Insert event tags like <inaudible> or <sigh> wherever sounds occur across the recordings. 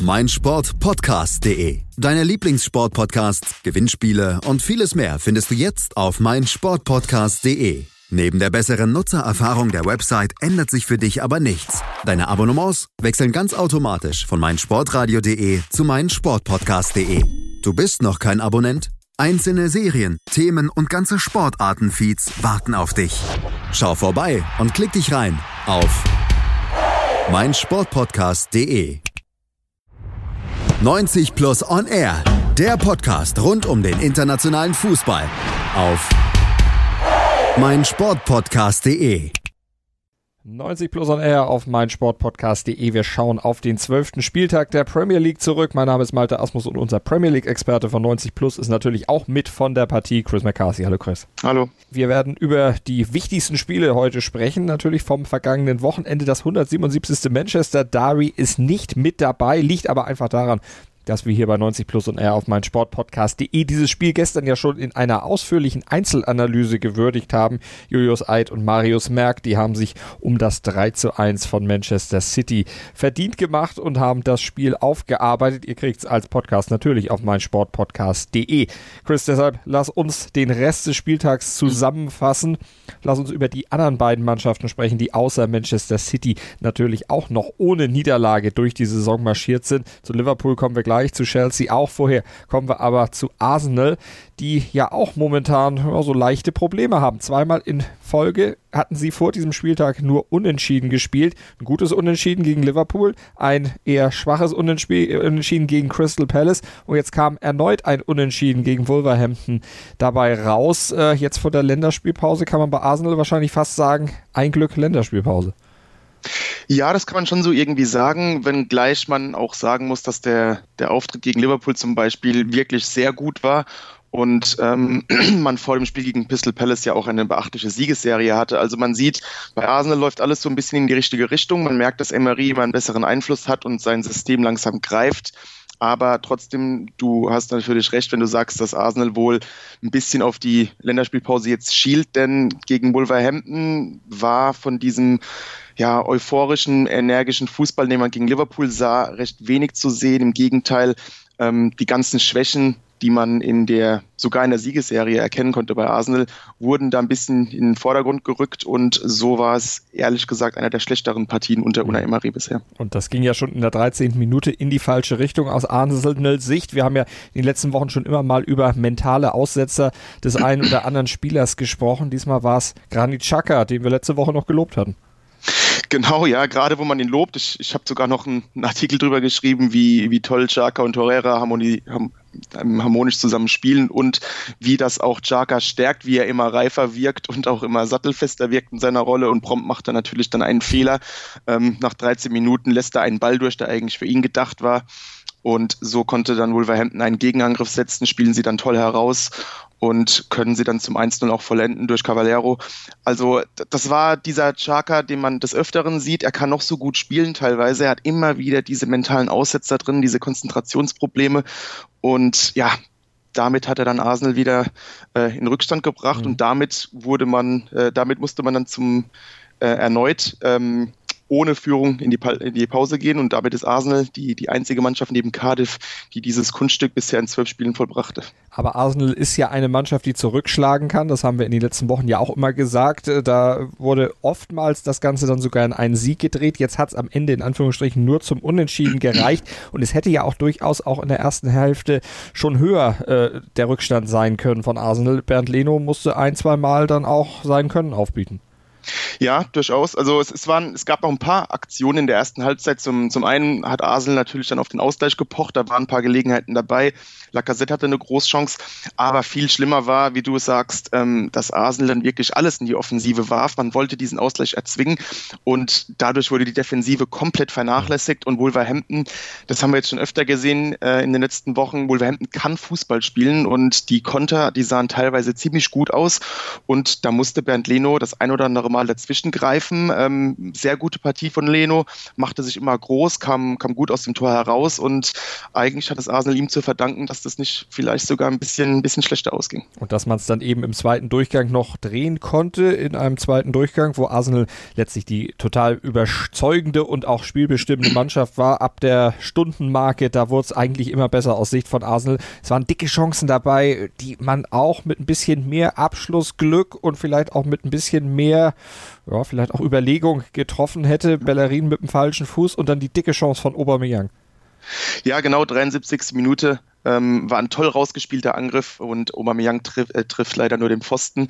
meinsportpodcast.de. Deine Lieblingssportpodcasts, Gewinnspiele und vieles mehr findest du jetzt auf meinsportpodcast.de. Neben der besseren Nutzererfahrung der Website ändert sich für dich aber nichts. Deine Abonnements wechseln ganz automatisch von meinsportradio.de zu meinsportpodcast.de. Du bist noch kein Abonnent? Einzelne Serien, Themen und ganze Sportarten-Feeds warten auf dich. Schau vorbei und klick dich rein auf meinsportpodcast.de. 90 Plus On Air, der Podcast rund um den internationalen Fußball auf meinsportpodcast.de. 90 Plus on Air auf meinsportpodcast.de. Wir schauen auf den zwölften Spieltag der Premier League zurück. Mein Name ist Malte Asmus und unser Premier League-Experte von 90 Plus ist natürlich auch mit von der Partie Chris McCarthy. Hallo Chris. Hallo. Wir werden über die wichtigsten Spiele heute sprechen. Natürlich vom vergangenen Wochenende. Das 177. Manchester Derby ist nicht mit dabei, liegt aber einfach daran, dass wir hier bei 90 Plus und R auf mein Sportpodcast.de dieses Spiel gestern ja schon in einer ausführlichen Einzelanalyse gewürdigt haben. Julius Eid und Marius Merck, die haben sich um das 3 zu 1 von Manchester City verdient gemacht und haben das Spiel aufgearbeitet. Ihr kriegt es als Podcast natürlich auf mein Sportpodcast.de. Chris, deshalb lass uns den Rest des Spieltags zusammenfassen. Lass uns über die anderen beiden Mannschaften sprechen, die außer Manchester City natürlich auch noch ohne Niederlage durch die Saison marschiert sind. Zu Liverpool kommen wir gleich gleich zu Chelsea auch vorher. Kommen wir aber zu Arsenal, die ja auch momentan ja, so leichte Probleme haben. Zweimal in Folge hatten sie vor diesem Spieltag nur unentschieden gespielt. Ein gutes Unentschieden gegen Liverpool, ein eher schwaches Unentschieden gegen Crystal Palace und jetzt kam erneut ein Unentschieden gegen Wolverhampton dabei raus. Äh, jetzt vor der Länderspielpause kann man bei Arsenal wahrscheinlich fast sagen, ein Glück Länderspielpause. Ja, das kann man schon so irgendwie sagen, wenngleich man auch sagen muss, dass der, der Auftritt gegen Liverpool zum Beispiel wirklich sehr gut war und ähm, <clears throat> man vor dem Spiel gegen Pistol Palace ja auch eine beachtliche Siegesserie hatte. Also man sieht, bei Arsenal läuft alles so ein bisschen in die richtige Richtung. Man merkt, dass Emery immer einen besseren Einfluss hat und sein System langsam greift. Aber trotzdem, du hast natürlich recht, wenn du sagst, dass Arsenal wohl ein bisschen auf die Länderspielpause jetzt schielt, denn gegen Wolverhampton war von diesem ja, euphorischen, energischen Fußball, den man gegen Liverpool sah, recht wenig zu sehen. Im Gegenteil, ähm, die ganzen Schwächen, die man in der, sogar in der Siegesserie erkennen konnte bei Arsenal, wurden da ein bisschen in den Vordergrund gerückt und so war es ehrlich gesagt einer der schlechteren Partien unter Unai Emery bisher. Und das ging ja schon in der 13. Minute in die falsche Richtung aus Arsenals Sicht. Wir haben ja in den letzten Wochen schon immer mal über mentale Aussetzer des einen oder anderen Spielers gesprochen. Diesmal war es Granit Xhaka, den wir letzte Woche noch gelobt hatten. Genau, ja, gerade wo man ihn lobt. Ich, ich habe sogar noch einen, Artikel drüber geschrieben, wie, wie toll Chaka und Torreira harmoni, ähm, harmonisch zusammen spielen und wie das auch Chaka stärkt, wie er immer reifer wirkt und auch immer sattelfester wirkt in seiner Rolle und prompt macht er natürlich dann einen Fehler. Ähm, nach 13 Minuten lässt er einen Ball durch, der eigentlich für ihn gedacht war. Und so konnte dann Wolverhampton einen Gegenangriff setzen, spielen sie dann toll heraus und können sie dann zum 1-0 auch vollenden durch Cavallero. Also das war dieser Chaka, den man des Öfteren sieht. Er kann noch so gut spielen teilweise. Er hat immer wieder diese mentalen Aussetzer drin, diese Konzentrationsprobleme. Und ja, damit hat er dann Arsenal wieder äh, in Rückstand gebracht mhm. und damit wurde man, äh, damit musste man dann zum äh, erneut ähm, ohne Führung in die, pa in die Pause gehen und damit ist Arsenal die, die einzige Mannschaft neben Cardiff, die dieses Kunststück bisher in zwölf Spielen vollbrachte. Aber Arsenal ist ja eine Mannschaft, die zurückschlagen kann. Das haben wir in den letzten Wochen ja auch immer gesagt. Äh, da wurde oftmals das Ganze dann sogar in einen Sieg gedreht. Jetzt hat es am Ende in Anführungsstrichen nur zum Unentschieden <clears throat> gereicht. Und es hätte ja auch durchaus auch in der ersten Hälfte schon höher äh, der Rückstand sein können von Arsenal. Bernd Leno musste ein, zwei Mal dann auch sein Können aufbieten. Ja, durchaus. Also es, es, waren, es gab noch ein paar Aktionen in der ersten Halbzeit. Zum, zum einen hat Arsenal natürlich dann auf den Ausgleich gepocht, da waren ein paar Gelegenheiten dabei. Lacazette hatte eine Großchance, aber viel schlimmer war, wie du sagst, ähm, dass Arsenal dann wirklich alles in die Offensive warf. Man wollte diesen Ausgleich erzwingen und dadurch wurde die Defensive komplett vernachlässigt und Wolverhampton, das haben wir jetzt schon öfter gesehen äh, in den letzten Wochen, Wolverhampton kann Fußball spielen und die Konter, die sahen teilweise ziemlich gut aus und da musste Bernd Leno das ein oder andere Mal dazwischen greifen. Ähm, sehr gute Partie von Leno, machte sich immer groß, kam, kam gut aus dem Tor heraus und eigentlich hat es Arsenal ihm zu verdanken, dass das nicht vielleicht sogar ein bisschen, ein bisschen schlechter ausging. Und dass man es dann eben im zweiten Durchgang noch drehen konnte, in einem zweiten Durchgang, wo Arsenal letztlich die total überzeugende und auch spielbestimmende Mannschaft war, ab der Stundenmarke, da wurde es eigentlich immer besser aus Sicht von Arsenal. Es waren dicke Chancen dabei, die man auch mit ein bisschen mehr Abschlussglück und vielleicht auch mit ein bisschen mehr, ja, vielleicht auch Überlegung getroffen hätte. Bellerin mit dem falschen Fuß und dann die dicke Chance von Aubameyang. Ja, genau, 73. Minute. Ähm, war ein toll rausgespielter Angriff und Aubameyang triff, äh, trifft leider nur den Pfosten.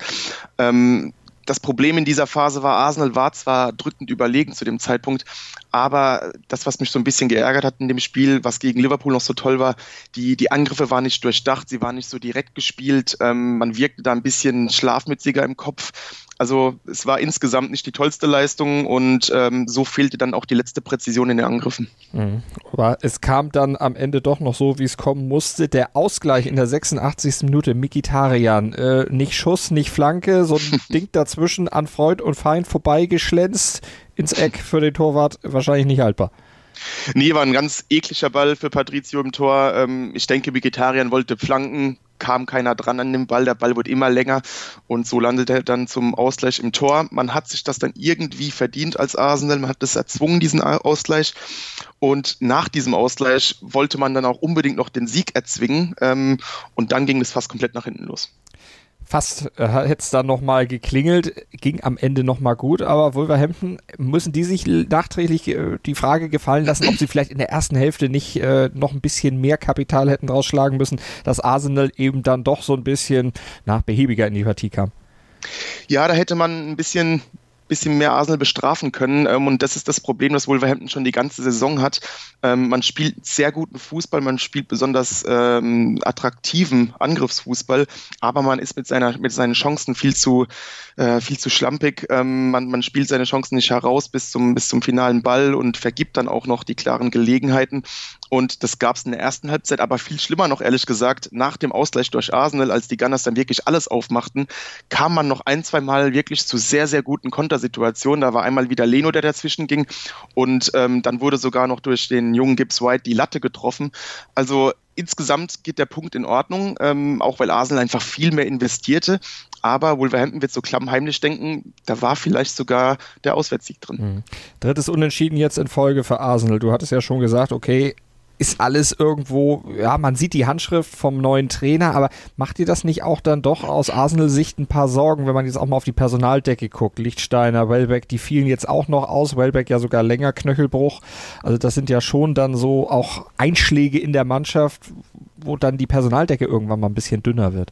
Ähm, das Problem in dieser Phase war, Arsenal war zwar drückend überlegen zu dem Zeitpunkt, aber das, was mich so ein bisschen geärgert hat in dem Spiel, was gegen Liverpool noch so toll war, die, die Angriffe waren nicht durchdacht, sie waren nicht so direkt gespielt, ähm, man wirkte da ein bisschen schlafmütziger im Kopf. Also es war insgesamt nicht die tollste Leistung und ähm, so fehlte dann auch die letzte Präzision in den Angriffen. Mhm. Aber es kam dann am Ende doch noch so, wie es kommen musste. Der Ausgleich in der 86. Minute, Mikitarian. Äh, nicht Schuss, nicht Flanke, so ein <laughs> Ding dazwischen an Freund und Feind vorbeigeschlänzt ins Eck für den Torwart. Wahrscheinlich nicht haltbar. Nee, war ein ganz ekliger Ball für Patrizio im Tor. Ähm, ich denke, Vegetarian wollte flanken, kam keiner dran an den Ball, der Ball wurde immer länger und so landete er dann zum Ausgleich im Tor. Man hat sich das dann irgendwie verdient als Arsenal, man hat es erzwungen, diesen Ausgleich und nach diesem Ausgleich wollte man dann auch unbedingt noch den Sieg erzwingen ähm, und dann ging es fast komplett nach hinten los fast äh, hätte es dann nochmal geklingelt, ging am Ende nochmal gut, aber Wolverhampton, müssen die sich nachträglich äh, die Frage gefallen lassen, ob sie vielleicht in der ersten Hälfte nicht äh, noch ein bisschen mehr Kapital hätten drausschlagen müssen, dass Arsenal eben dann doch so ein bisschen nach behäbiger in die Partie kam? Ja, da hätte man ein bisschen bisschen mehr Arsenal bestrafen können. Ähm, und das ist das Problem, das Wolverhampton schon die ganze Saison hat. Ähm, man spielt sehr guten Fußball, man spielt besonders ähm, attraktiven Angriffsfußball, aber man ist mit, seiner, mit seinen Chancen viel zu, äh, viel zu schlampig. Man, man spielt seine Chancen nicht heraus bis zum, bis zum finalen Ball und vergibt dann auch noch die klaren Gelegenheiten. Und das gab es in der ersten Halbzeit, aber viel schlimmer noch, ehrlich gesagt, nach dem Ausgleich durch Arsenal, als die Gunners dann wirklich alles aufmachten, kam man noch ein, zwei Mal wirklich zu sehr, sehr guten Kontersituationen. Da war einmal wieder Leno, der dazwischen ging. Und ähm, dann wurde sogar noch durch den jungen Gibbs White die Latte getroffen. Also insgesamt geht der Punkt in Ordnung, ähm, auch weil Arsenal einfach viel mehr investierte. Aber Wolverhampton wird so klammheimlich denken, da war vielleicht sogar der Auswärtssieg drin. Mhm. Drittes Unentschieden jetzt in Folge für Arsenal. Du hattest ja schon gesagt, okay, ist alles irgendwo, ja, man sieht die Handschrift vom neuen Trainer, aber macht ihr das nicht auch dann doch aus Arsenal-Sicht ein paar Sorgen, wenn man jetzt auch mal auf die Personaldecke guckt? Lichtsteiner, Wellbeck, die fielen jetzt auch noch aus, Wellbeck ja sogar länger Knöchelbruch. Also das sind ja schon dann so auch Einschläge in der Mannschaft, wo dann die Personaldecke irgendwann mal ein bisschen dünner wird.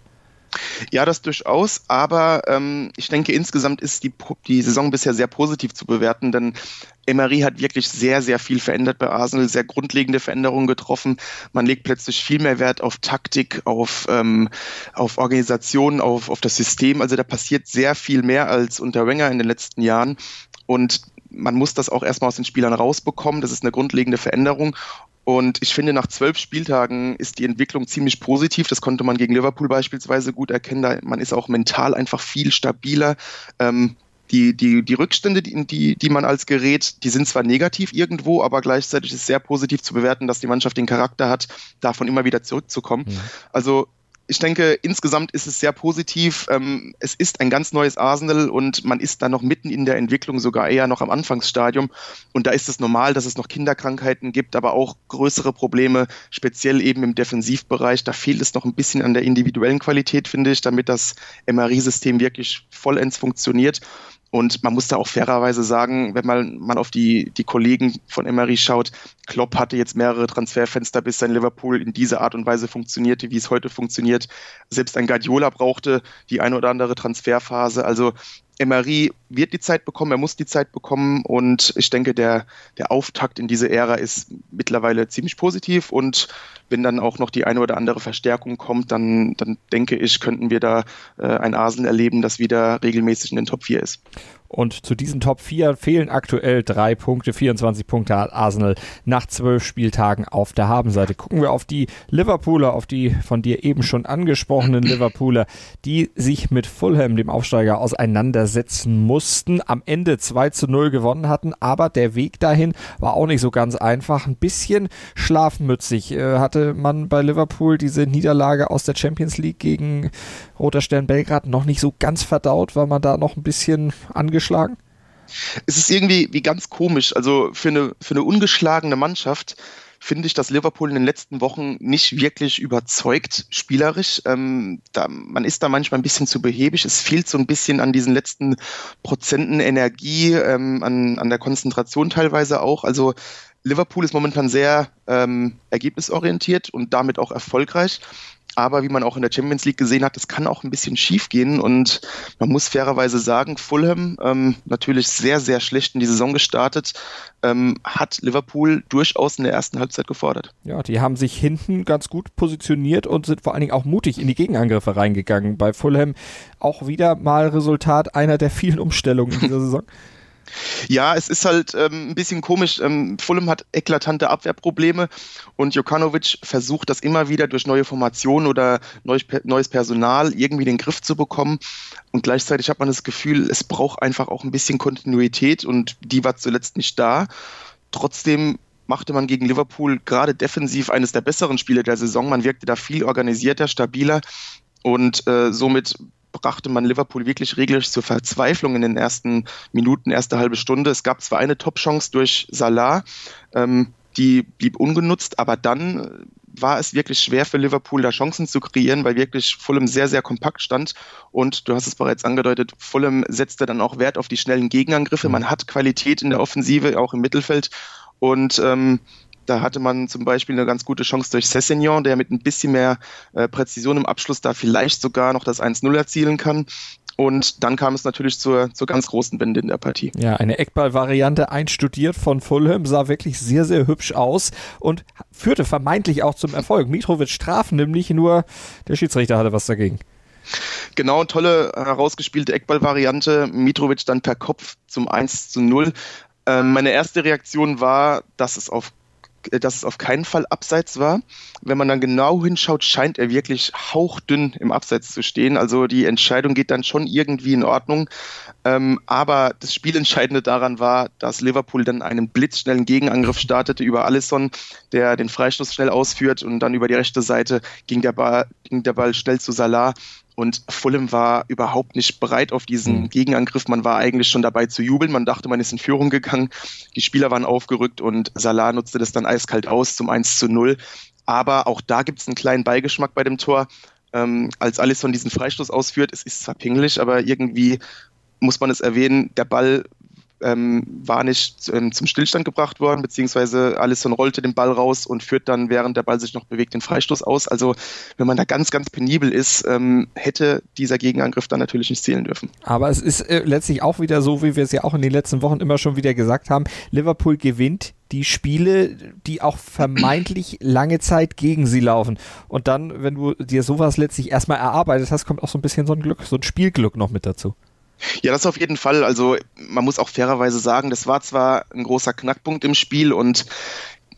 Ja, das durchaus, aber ähm, ich denke, insgesamt ist die, die Saison bisher sehr positiv zu bewerten, denn Emery hat wirklich sehr, sehr viel verändert bei Arsenal, sehr grundlegende Veränderungen getroffen. Man legt plötzlich viel mehr Wert auf Taktik, auf, ähm, auf Organisation, auf, auf das System. Also da passiert sehr viel mehr als unter Wenger in den letzten Jahren. Und man muss das auch erstmal aus den Spielern rausbekommen. Das ist eine grundlegende Veränderung. Und ich finde, nach zwölf Spieltagen ist die Entwicklung ziemlich positiv. Das konnte man gegen Liverpool beispielsweise gut erkennen. Man ist auch mental einfach viel stabiler. Ähm, die, die, die Rückstände, die, die, die man als Gerät, die sind zwar negativ irgendwo, aber gleichzeitig ist sehr positiv zu bewerten, dass die Mannschaft den Charakter hat, davon immer wieder zurückzukommen. Mhm. Also ich denke, insgesamt ist es sehr positiv. Ähm, es ist ein ganz neues Arsenal und man ist da noch mitten in der Entwicklung, sogar eher noch am Anfangsstadium. Und da ist es normal, dass es noch Kinderkrankheiten gibt, aber auch größere Probleme, speziell eben im Defensivbereich. Da fehlt es noch ein bisschen an der individuellen Qualität, finde ich, damit das MRI-System wirklich vollends funktioniert. Und man muss da auch fairerweise sagen, wenn man mal auf die, die Kollegen von Emery schaut, Klopp hatte jetzt mehrere Transferfenster, bis sein Liverpool in dieser Art und Weise funktionierte, wie es heute funktioniert. Selbst ein Guardiola brauchte die eine oder andere Transferphase. Also Emery wird die Zeit bekommen, er muss die Zeit bekommen und ich denke, der, der Auftakt in diese Ära ist mittlerweile ziemlich positiv und wenn dann auch noch die eine oder andere Verstärkung kommt, dann, dann denke ich, könnten wir da äh, ein Arsenal erleben, das wieder regelmäßig in den Top 4 ist. Und zu diesen Top 4 fehlen aktuell drei Punkte. 24 Punkte hat Arsenal nach zwölf Spieltagen auf der Habenseite. Gucken wir auf die Liverpooler, auf die von dir eben schon angesprochenen Liverpooler, die sich mit Fulham, dem Aufsteiger, auseinandersetzen mussten. Am Ende 2 zu 0 gewonnen hatten, aber der Weg dahin war auch nicht so ganz einfach. Ein bisschen schlafmützig äh, hatte man bei Liverpool diese Niederlage aus der Champions League gegen Roter Stern Belgrad noch nicht so ganz verdaut, weil man da noch ein bisschen angeschlagen? Es ist irgendwie wie ganz komisch. Also für eine, für eine ungeschlagene Mannschaft finde ich, dass Liverpool in den letzten Wochen nicht wirklich überzeugt, spielerisch. Ähm, da, man ist da manchmal ein bisschen zu behäbig. Es fehlt so ein bisschen an diesen letzten Prozenten Energie, ähm, an, an der Konzentration teilweise auch. Also Liverpool ist momentan sehr ähm, ergebnisorientiert und damit auch erfolgreich. Aber wie man auch in der Champions League gesehen hat, das kann auch ein bisschen schief gehen. Und man muss fairerweise sagen, Fulham, ähm, natürlich sehr, sehr schlecht in die Saison gestartet, ähm, hat Liverpool durchaus in der ersten Halbzeit gefordert. Ja, die haben sich hinten ganz gut positioniert und sind vor allen Dingen auch mutig in die Gegenangriffe reingegangen. Bei Fulham auch wieder mal Resultat einer der vielen Umstellungen in dieser <laughs> Saison. Ja, es ist halt ähm, ein bisschen komisch. Ähm, Fulham hat eklatante Abwehrprobleme und Jokanovic versucht das immer wieder durch neue Formationen oder neues, neues Personal irgendwie den Griff zu bekommen. Und gleichzeitig hat man das Gefühl, es braucht einfach auch ein bisschen Kontinuität und die war zuletzt nicht da. Trotzdem machte man gegen Liverpool gerade defensiv eines der besseren Spiele der Saison. Man wirkte da viel organisierter, stabiler und äh, somit brachte man Liverpool wirklich regelrecht zur Verzweiflung in den ersten Minuten, erste halbe Stunde. Es gab zwar eine Top-Chance durch Salah, ähm, die blieb ungenutzt, aber dann äh, war es wirklich schwer für Liverpool, da Chancen zu kreieren, weil wirklich Fulham sehr, sehr kompakt stand. Und du hast es bereits angedeutet, Fulham setzte dann auch Wert auf die schnellen Gegenangriffe. Man hat Qualität in der Offensive, auch im Mittelfeld. Und ähm, da hatte man zum Beispiel eine ganz gute Chance durch Cessignon, der mit ein bisschen mehr äh, Präzision im Abschluss da vielleicht sogar noch das 1-0 erzielen kann. Und dann kam es natürlich zur, zur ganz großen Wende in der Partie. Ja, eine Eckball-Variante einstudiert von Fulham, sah wirklich sehr, sehr hübsch aus und führte vermeintlich auch zum Erfolg. Mitrovic traf nämlich nur, der Schiedsrichter hatte was dagegen. Genau, tolle herausgespielte Eckball-Variante. Mitrovic dann per Kopf zum 1 zu 0. Ähm, meine erste Reaktion war, dass es auf dass es auf keinen Fall abseits war. Wenn man dann genau hinschaut, scheint er wirklich hauchdünn im Abseits zu stehen. Also die Entscheidung geht dann schon irgendwie in Ordnung. Ähm, aber das Spielentscheidende daran war, dass Liverpool dann einen blitzschnellen Gegenangriff startete über Alisson, der den Freistoß schnell ausführt und dann über die rechte Seite ging der Ball, ging der Ball schnell zu Salah und Fulham war überhaupt nicht bereit auf diesen mhm. Gegenangriff. Man war eigentlich schon dabei zu jubeln. Man dachte, man ist in Führung gegangen. Die Spieler waren aufgerückt und Salah nutzte das dann eiskalt aus zum 1 zu 0. Aber auch da gibt es einen kleinen Beigeschmack bei dem Tor. Ähm, als Alisson diesen Freistoß ausführt, es ist zwar pingelig, aber irgendwie muss man es erwähnen, der Ball ähm, war nicht ähm, zum Stillstand gebracht worden, beziehungsweise Alisson rollte den Ball raus und führt dann, während der Ball sich noch bewegt, den Freistoß aus. Also wenn man da ganz, ganz penibel ist, ähm, hätte dieser Gegenangriff dann natürlich nicht zählen dürfen. Aber es ist äh, letztlich auch wieder so, wie wir es ja auch in den letzten Wochen immer schon wieder gesagt haben, Liverpool gewinnt die Spiele, die auch vermeintlich <clears throat> lange Zeit gegen sie laufen. Und dann, wenn du dir sowas letztlich erstmal erarbeitet hast, kommt auch so ein bisschen so ein Glück, so ein Spielglück noch mit dazu. Ja, das auf jeden Fall. Also man muss auch fairerweise sagen, das war zwar ein großer Knackpunkt im Spiel und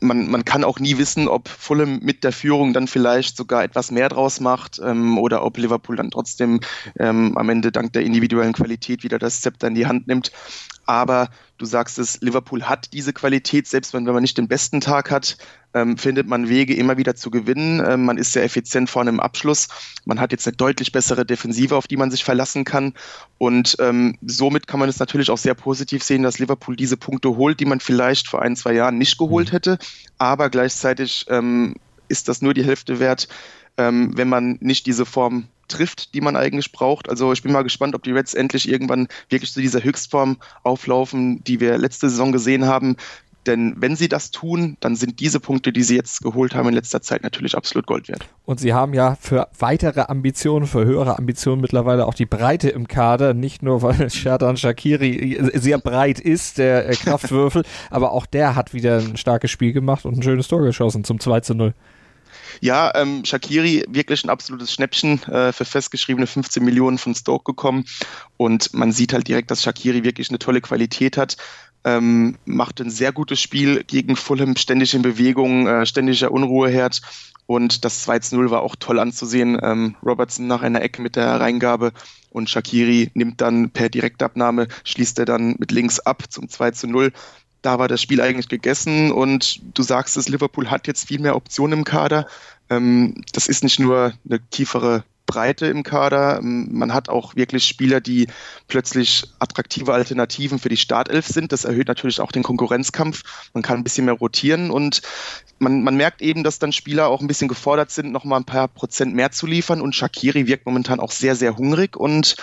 man, man kann auch nie wissen, ob Fulham mit der Führung dann vielleicht sogar etwas mehr draus macht ähm, oder ob Liverpool dann trotzdem ähm, am Ende dank der individuellen Qualität wieder das Zepter in die Hand nimmt. Aber du sagst es, Liverpool hat diese Qualität, selbst wenn, wenn man nicht den besten Tag hat, ähm, findet man Wege, immer wieder zu gewinnen. Ähm, man ist sehr effizient vorne im Abschluss. Man hat jetzt eine deutlich bessere Defensive, auf die man sich verlassen kann. Und ähm, somit kann man es natürlich auch sehr positiv sehen, dass Liverpool diese Punkte holt, die man vielleicht vor ein, zwei Jahren nicht geholt mhm. hätte. Aber gleichzeitig ähm, ist das nur die Hälfte wert, ähm, wenn man nicht diese Form trifft, die man eigentlich braucht. Also ich bin mal gespannt, ob die Reds endlich irgendwann wirklich zu dieser Höchstform auflaufen, die wir letzte Saison gesehen haben Denn wenn sie das tun, dann sind diese Punkte, die sie jetzt geholt haben in letzter Zeit, natürlich absolut Gold wert. Und sie haben ja für weitere Ambitionen, für höhere Ambitionen mittlerweile auch die Breite im Kader. Nicht nur, weil <laughs> Sherdan Shakiri sehr breit ist, der äh, Kraftwürfel, <laughs> aber auch der hat wieder ein starkes Spiel gemacht und ein schönes Tor geschossen zum 2 zu 0. Ja, ähm, Shakiri wirklich ein absolutes Schnäppchen äh, für festgeschriebene 15 Millionen von Stoke gekommen. Und man sieht halt direkt, dass Shakiri wirklich eine tolle Qualität hat. Ähm, macht ein sehr gutes Spiel gegen Fulham, ständig in Bewegung, äh, ständiger Unruheherd. Und das 2-0 war auch toll anzusehen. Ähm, Robertson nach einer Ecke mit der Reingabe und Shakiri nimmt dann per Direktabnahme, schließt er dann mit links ab zum 2 0 da war das Spiel eigentlich gegessen und du sagst es, Liverpool hat jetzt viel mehr Optionen im Kader. Ähm, das ist nicht nur eine tiefere Breite im Kader. Ähm, man hat auch wirklich Spieler, die plötzlich attraktive Alternativen für die Startelf sind. Das erhöht natürlich auch den Konkurrenzkampf. Man kann ein bisschen mehr rotieren und man, man merkt eben, dass dann Spieler auch ein bisschen gefordert sind, noch mal ein paar Prozent mehr zu liefern. Und Shakiri wirkt momentan auch sehr, sehr hungrig und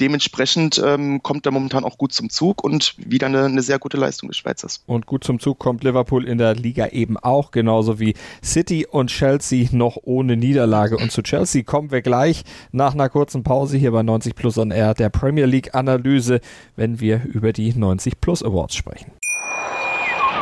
dementsprechend ähm, kommt er momentan auch gut zum Zug und wieder eine, eine, sehr gute Leistung des Schweizers. Und gut zum Zug kommt Liverpool in der Liga eben auch, genauso wie City und Chelsea noch ohne Niederlage. Und zu Chelsea kommen wir gleich nach einer kurzen Pause hier bei 90 Plus on Air der Premier League Analyse, wenn wir über die 90 Plus Awards sprechen.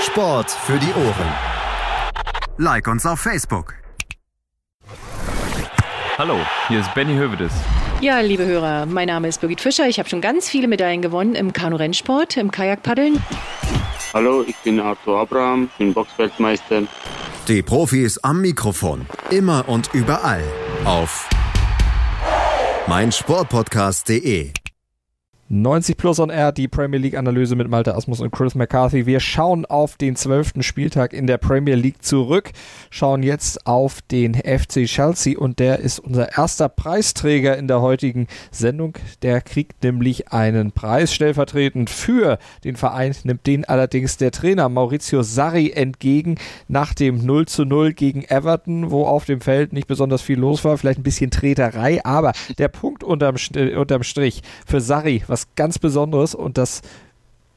Sport für die Ohren. Like uns auf Facebook. Hallo, hier ist Benny Hövedes. Ja, liebe Hörer, mein Name ist Birgit Fischer. Ich habe schon ganz viele Medaillen gewonnen im Kanu-Rennsport, im Kajakpaddeln. Hallo, ich bin Arthur Abraham, bin Boxweltmeister. Die Profis am Mikrofon, immer und überall auf meinsportpodcast.de. 90 Plus on Air, die Premier League Analyse mit Malte Asmus und Chris McCarthy. Wir schauen auf den zwölften Spieltag in der Premier League zurück, schauen jetzt auf den FC Chelsea und der ist unser erster Preisträger in der heutigen Sendung. Der kriegt nämlich einen Preis stellvertretend für den Verein, nimmt den allerdings der Trainer Maurizio Sarri entgegen nach dem 0 zu 0 gegen Everton, wo auf dem Feld nicht besonders viel los war, vielleicht ein bisschen Treterei, aber der Punkt unterm, unterm Strich für Sarri, was was ganz Besonderes und das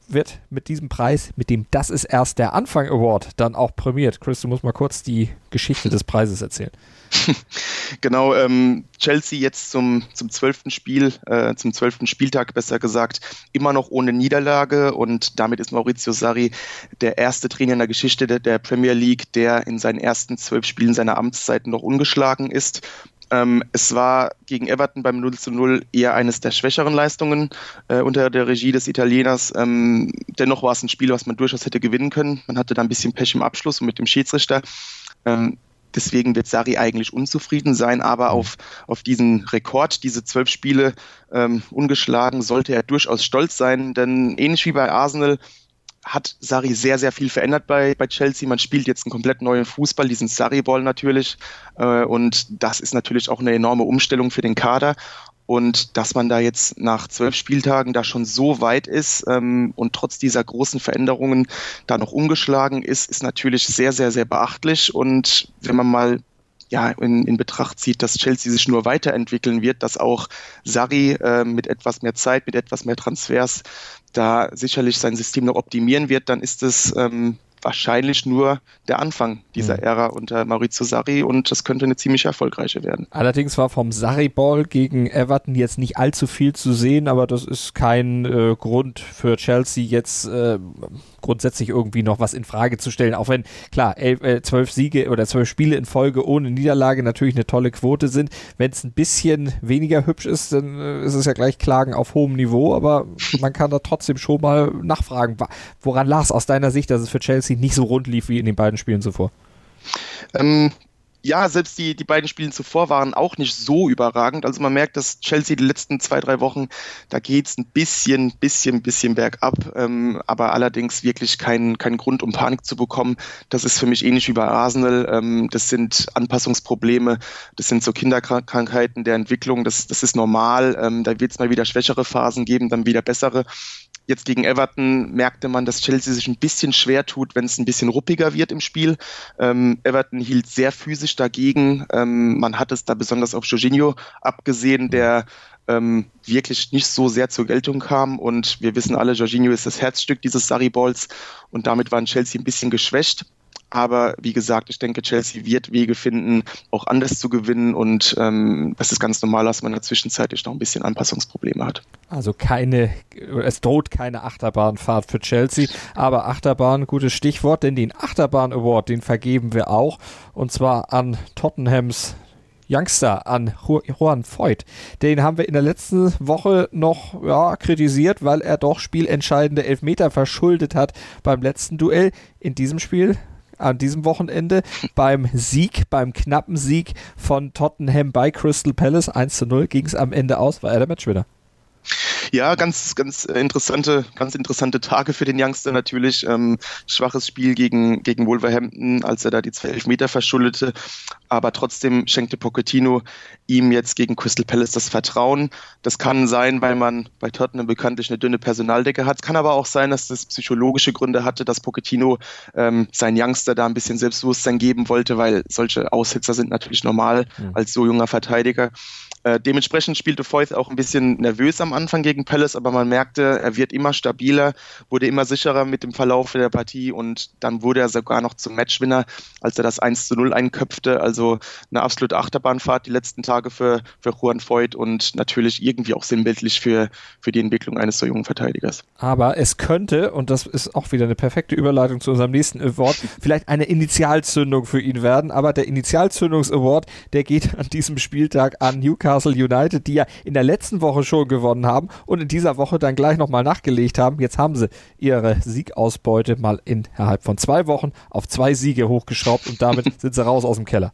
wird mit diesem Preis, mit dem Das ist erst der Anfang Award, dann auch prämiert. Chris, du musst mal kurz die Geschichte des Preises erzählen. <laughs> genau, ähm, Chelsea jetzt zum, zum zwölften Spiel, äh, zum zwölften Spieltag besser gesagt, immer noch ohne Niederlage und damit ist Maurizio Sarri der erste Trainer in der Geschichte der, der Premier League, der in seinen ersten zwölf Spielen seiner Amtszeit noch ungeschlagen ist. Ähm, es war gegen Everton beim 0 zu 0 eher eines der schwächeren Leistungen äh, unter der Regie des Italieners. Ähm, dennoch war es ein Spiel, was man durchaus hätte gewinnen können. Man hatte da ein bisschen Pech im Abschluss und mit dem Schiedsrichter. Ähm, deswegen wird Sari eigentlich unzufrieden sein, aber mhm. auf, auf diesen Rekord, diese zwölf Spiele ähm, ungeschlagen, sollte er durchaus stolz sein, denn ähnlich wie bei Arsenal hat Sari sehr, sehr viel verändert bei, bei Chelsea. Man spielt jetzt einen komplett neuen Fußball, diesen Sarri-Ball natürlich. Äh, und das ist natürlich auch eine enorme Umstellung für den Kader. Und dass man da jetzt nach zwölf Spieltagen da schon so weit ist ähm, und trotz dieser großen Veränderungen da noch umgeschlagen ist, ist natürlich sehr, sehr, sehr beachtlich. Und wenn man mal ja, in, in Betracht zieht, dass Chelsea sich nur weiterentwickeln wird, dass auch Sarri äh, mit etwas mehr Zeit, mit etwas mehr Transfers da sicherlich sein System noch optimieren wird, dann ist es ähm, wahrscheinlich nur der Anfang dieser mhm. Ära unter Maurizio Sarri und das könnte eine ziemlich erfolgreiche werden. Allerdings war vom Sarri-Ball gegen Everton jetzt nicht allzu viel zu sehen, aber das ist kein äh, Grund für Chelsea jetzt äh, grundsätzlich irgendwie noch was in Frage zu stellen, auch wenn klar elf, äh, zwölf Siege oder zwölf Spiele in Folge ohne Niederlage natürlich eine tolle Quote sind. Wenn es ein bisschen weniger hübsch ist, dann äh, ist es ja gleich Klagen auf hohem Niveau, aber man kann da trotzdem schon mal nachfragen, woran lag es aus deiner Sicht, dass es für Chelsea nicht so rund lief wie in den beiden Spielen zuvor? Ähm, ja, selbst die, die beiden Spiele zuvor waren auch nicht so überragend. Also man merkt, dass Chelsea die letzten zwei, drei Wochen, da geht's ein bisschen, bisschen, bisschen bergab, ähm, aber allerdings wirklich kein, kein Grund, um Panik zu bekommen. Das ist für mich ähnlich wie bei Arsenal. Ähm, das sind Anpassungsprobleme, das sind so Kinderkrankheiten der Entwicklung, das, das ist normal. Ähm, da wird's mal wieder schwächere Phasen geben, dann wieder bessere. Jetzt gegen Everton merkte man, dass Chelsea sich ein bisschen schwer tut, wenn es ein bisschen ruppiger wird im Spiel. Ähm, Everton hielt sehr physisch dagegen. Ähm, man hat es da besonders auf Jorginho abgesehen, der ähm, wirklich nicht so sehr zur Geltung kam. Und wir wissen alle, Jorginho ist das Herzstück dieses Sarri Balls und damit waren Chelsea ein bisschen geschwächt. Aber wie gesagt, ich denke, Chelsea wird Wege finden, auch anders zu gewinnen. Und ähm, das ist ganz normal, dass man in der Zwischenzeit noch ein bisschen Anpassungsprobleme hat. Also keine, es droht keine Achterbahnfahrt für Chelsea. Aber Achterbahn, gutes Stichwort, denn den Achterbahn Award, den vergeben wir auch. Und zwar an Tottenhams Youngster an Juan Voigt. Den haben wir in der letzten Woche noch ja, kritisiert, weil er doch spielentscheidende Elfmeter verschuldet hat beim letzten Duell. In diesem Spiel an diesem Wochenende beim Sieg, beim knappen Sieg von Tottenham bei Crystal Palace 1 zu 0 ging es am Ende aus, war er der Matchwinner. Ja, ganz, ganz interessante, ganz interessante Tage für den Youngster natürlich. Ähm, schwaches Spiel gegen, gegen Wolverhampton, als er da die zwei Elfmeter verschuldete. Aber trotzdem schenkte Pochettino ihm jetzt gegen Crystal Palace das Vertrauen. Das kann sein, weil man bei Tottenham bekanntlich eine dünne Personaldecke hat. Kann aber auch sein, dass das psychologische Gründe hatte, dass Pochettino ähm, sein Youngster da ein bisschen Selbstbewusstsein geben wollte, weil solche Aushitzer sind natürlich normal mhm. als so junger Verteidiger. Äh, dementsprechend spielte Foyth auch ein bisschen nervös am Anfang gegen Palace, aber man merkte, er wird immer stabiler, wurde immer sicherer mit dem Verlauf der Partie und dann wurde er sogar noch zum Matchwinner, als er das 1 zu 0 einköpfte. Also eine absolute Achterbahnfahrt die letzten Tage für, für Juan Foyth und natürlich irgendwie auch sinnbildlich für, für die Entwicklung eines so jungen Verteidigers. Aber es könnte, und das ist auch wieder eine perfekte Überleitung zu unserem nächsten Award, vielleicht eine Initialzündung für ihn werden, aber der Initialzündungs-Award, der geht an diesem Spieltag an Newcastle Newcastle United, die ja in der letzten Woche schon gewonnen haben und in dieser Woche dann gleich nochmal nachgelegt haben. Jetzt haben sie ihre Siegausbeute mal innerhalb von zwei Wochen auf zwei Siege hochgeschraubt und damit <laughs> sind sie raus aus dem Keller.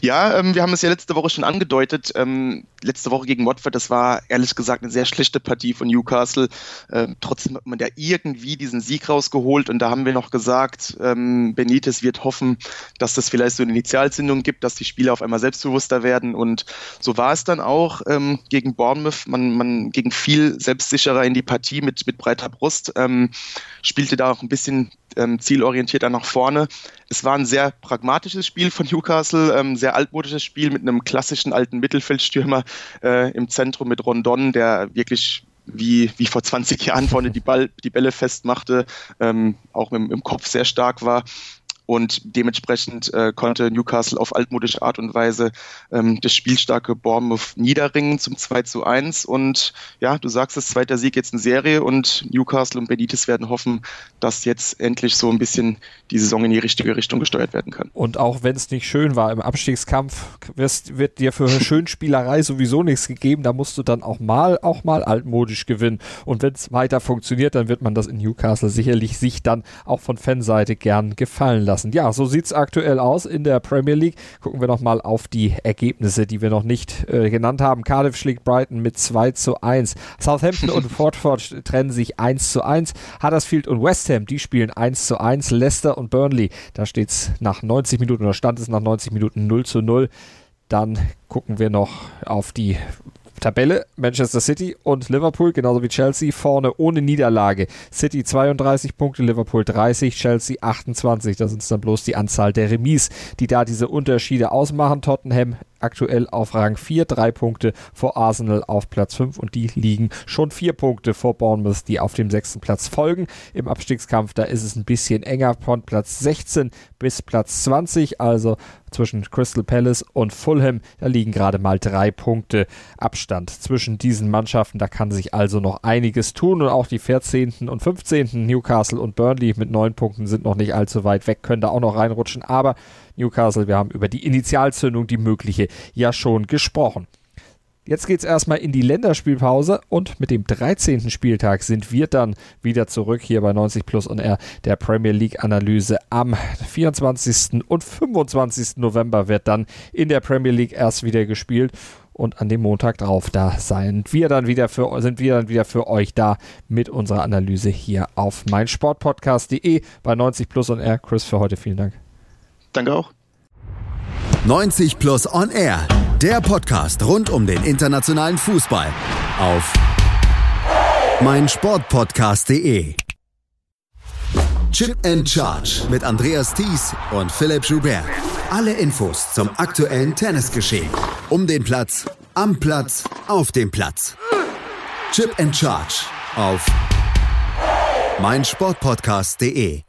Ja, ähm, wir haben es ja letzte Woche schon angedeutet. Ähm, letzte Woche gegen Watford, das war ehrlich gesagt eine sehr schlechte Partie von Newcastle. Ähm, trotzdem hat man ja irgendwie diesen Sieg rausgeholt und da haben wir noch gesagt, ähm, Benitez wird hoffen, dass das vielleicht so eine Initialzündung gibt, dass die Spieler auf einmal selbstbewusster werden und so war es dann auch ähm, gegen Bournemouth. Man, man ging viel selbstsicherer in die Partie mit, mit breiter Brust, ähm, spielte da auch ein bisschen ähm, zielorientierter nach vorne. Es war ein sehr pragmatisches Spiel von Newcastle, ähm, sehr altmodisches Spiel mit einem klassischen alten Mittelfeldstürmer äh, im Zentrum mit Rondon, der wirklich wie, wie vor 20 Jahren vorne die, Ball, die Bälle festmachte, ähm, auch im, im Kopf sehr stark war und dementsprechend äh, konnte Newcastle auf altmodische Art und Weise ähm, das spielstarke Bournemouth niederringen zum 2 zu 1 und ja, du sagst es, zweiter Sieg jetzt in Serie. Und Newcastle und Benitez werden hoffen, dass jetzt endlich so ein bisschen die Saison in die richtige Richtung gesteuert werden kann. Und auch wenn es nicht schön war im Abstiegskampf, wird dir für <laughs> Schönspielerei sowieso nichts gegeben, da musst du dann auch mal, auch mal altmodisch gewinnen. Und wenn es weiter funktioniert, dann wird man das in Newcastle sicherlich sich dann auch von Fanseite gern gefallen lassen lassen. Ja, so sieht es aktuell aus in der Premier League. Gucken wir nochmal auf die Ergebnisse, die wir noch nicht äh, genannt haben. Cardiff schlägt Brighton mit 2 zu 1. Southampton und <laughs> Watford trennen sich 1 zu 1. Huddersfield und West Ham, die spielen 1 zu 1. Leicester und Burnley, da steht es nach 90 Minuten oder stand es nach 90 Minuten 0 zu 0. Dann gucken wir noch auf die Tabelle Manchester City und Liverpool, genauso wie Chelsea, vorne ohne Niederlage. City 32 Punkte, Liverpool 30, Chelsea 28. Das sind dann bloß die Anzahl der Remis, die da diese Unterschiede ausmachen. Tottenham aktuell auf Rang 4, drei Punkte vor Arsenal auf Platz 5 und die liegen schon vier Punkte vor Bournemouth, die auf dem sechsten Platz folgen. Im Abstiegskampf, da ist es ein bisschen enger von Platz 16 bis Platz 20, also zwischen Crystal Palace und Fulham, da liegen gerade mal drei Punkte Abstand zwischen diesen Mannschaften. Da kann sich also noch einiges tun und auch die 14. und 15. Newcastle und Burnley mit neun Punkten sind noch nicht allzu weit weg, können da auch noch reinrutschen, aber Newcastle. Wir haben über die Initialzündung, die mögliche, ja schon gesprochen. Jetzt geht es erstmal in die Länderspielpause und mit dem 13. Spieltag sind wir dann wieder zurück hier bei 90 Plus und R, der Premier League Analyse. Am 24. und 25. November wird dann in der Premier League erst wieder gespielt und an dem Montag drauf, da sind wir dann wieder für, sind wir dann wieder für euch da mit unserer Analyse hier auf meinsportpodcast.de bei 90 Plus und R. Chris, für heute vielen Dank. Danke auch. 90 Plus On Air, der Podcast rund um den internationalen Fußball auf meinsportpodcast.de. Chip and Charge mit Andreas Thies und Philipp Joubert. Alle Infos zum aktuellen Tennisgeschehen. Um den Platz, am Platz, auf dem Platz. Chip and Charge auf meinsportpodcast.de.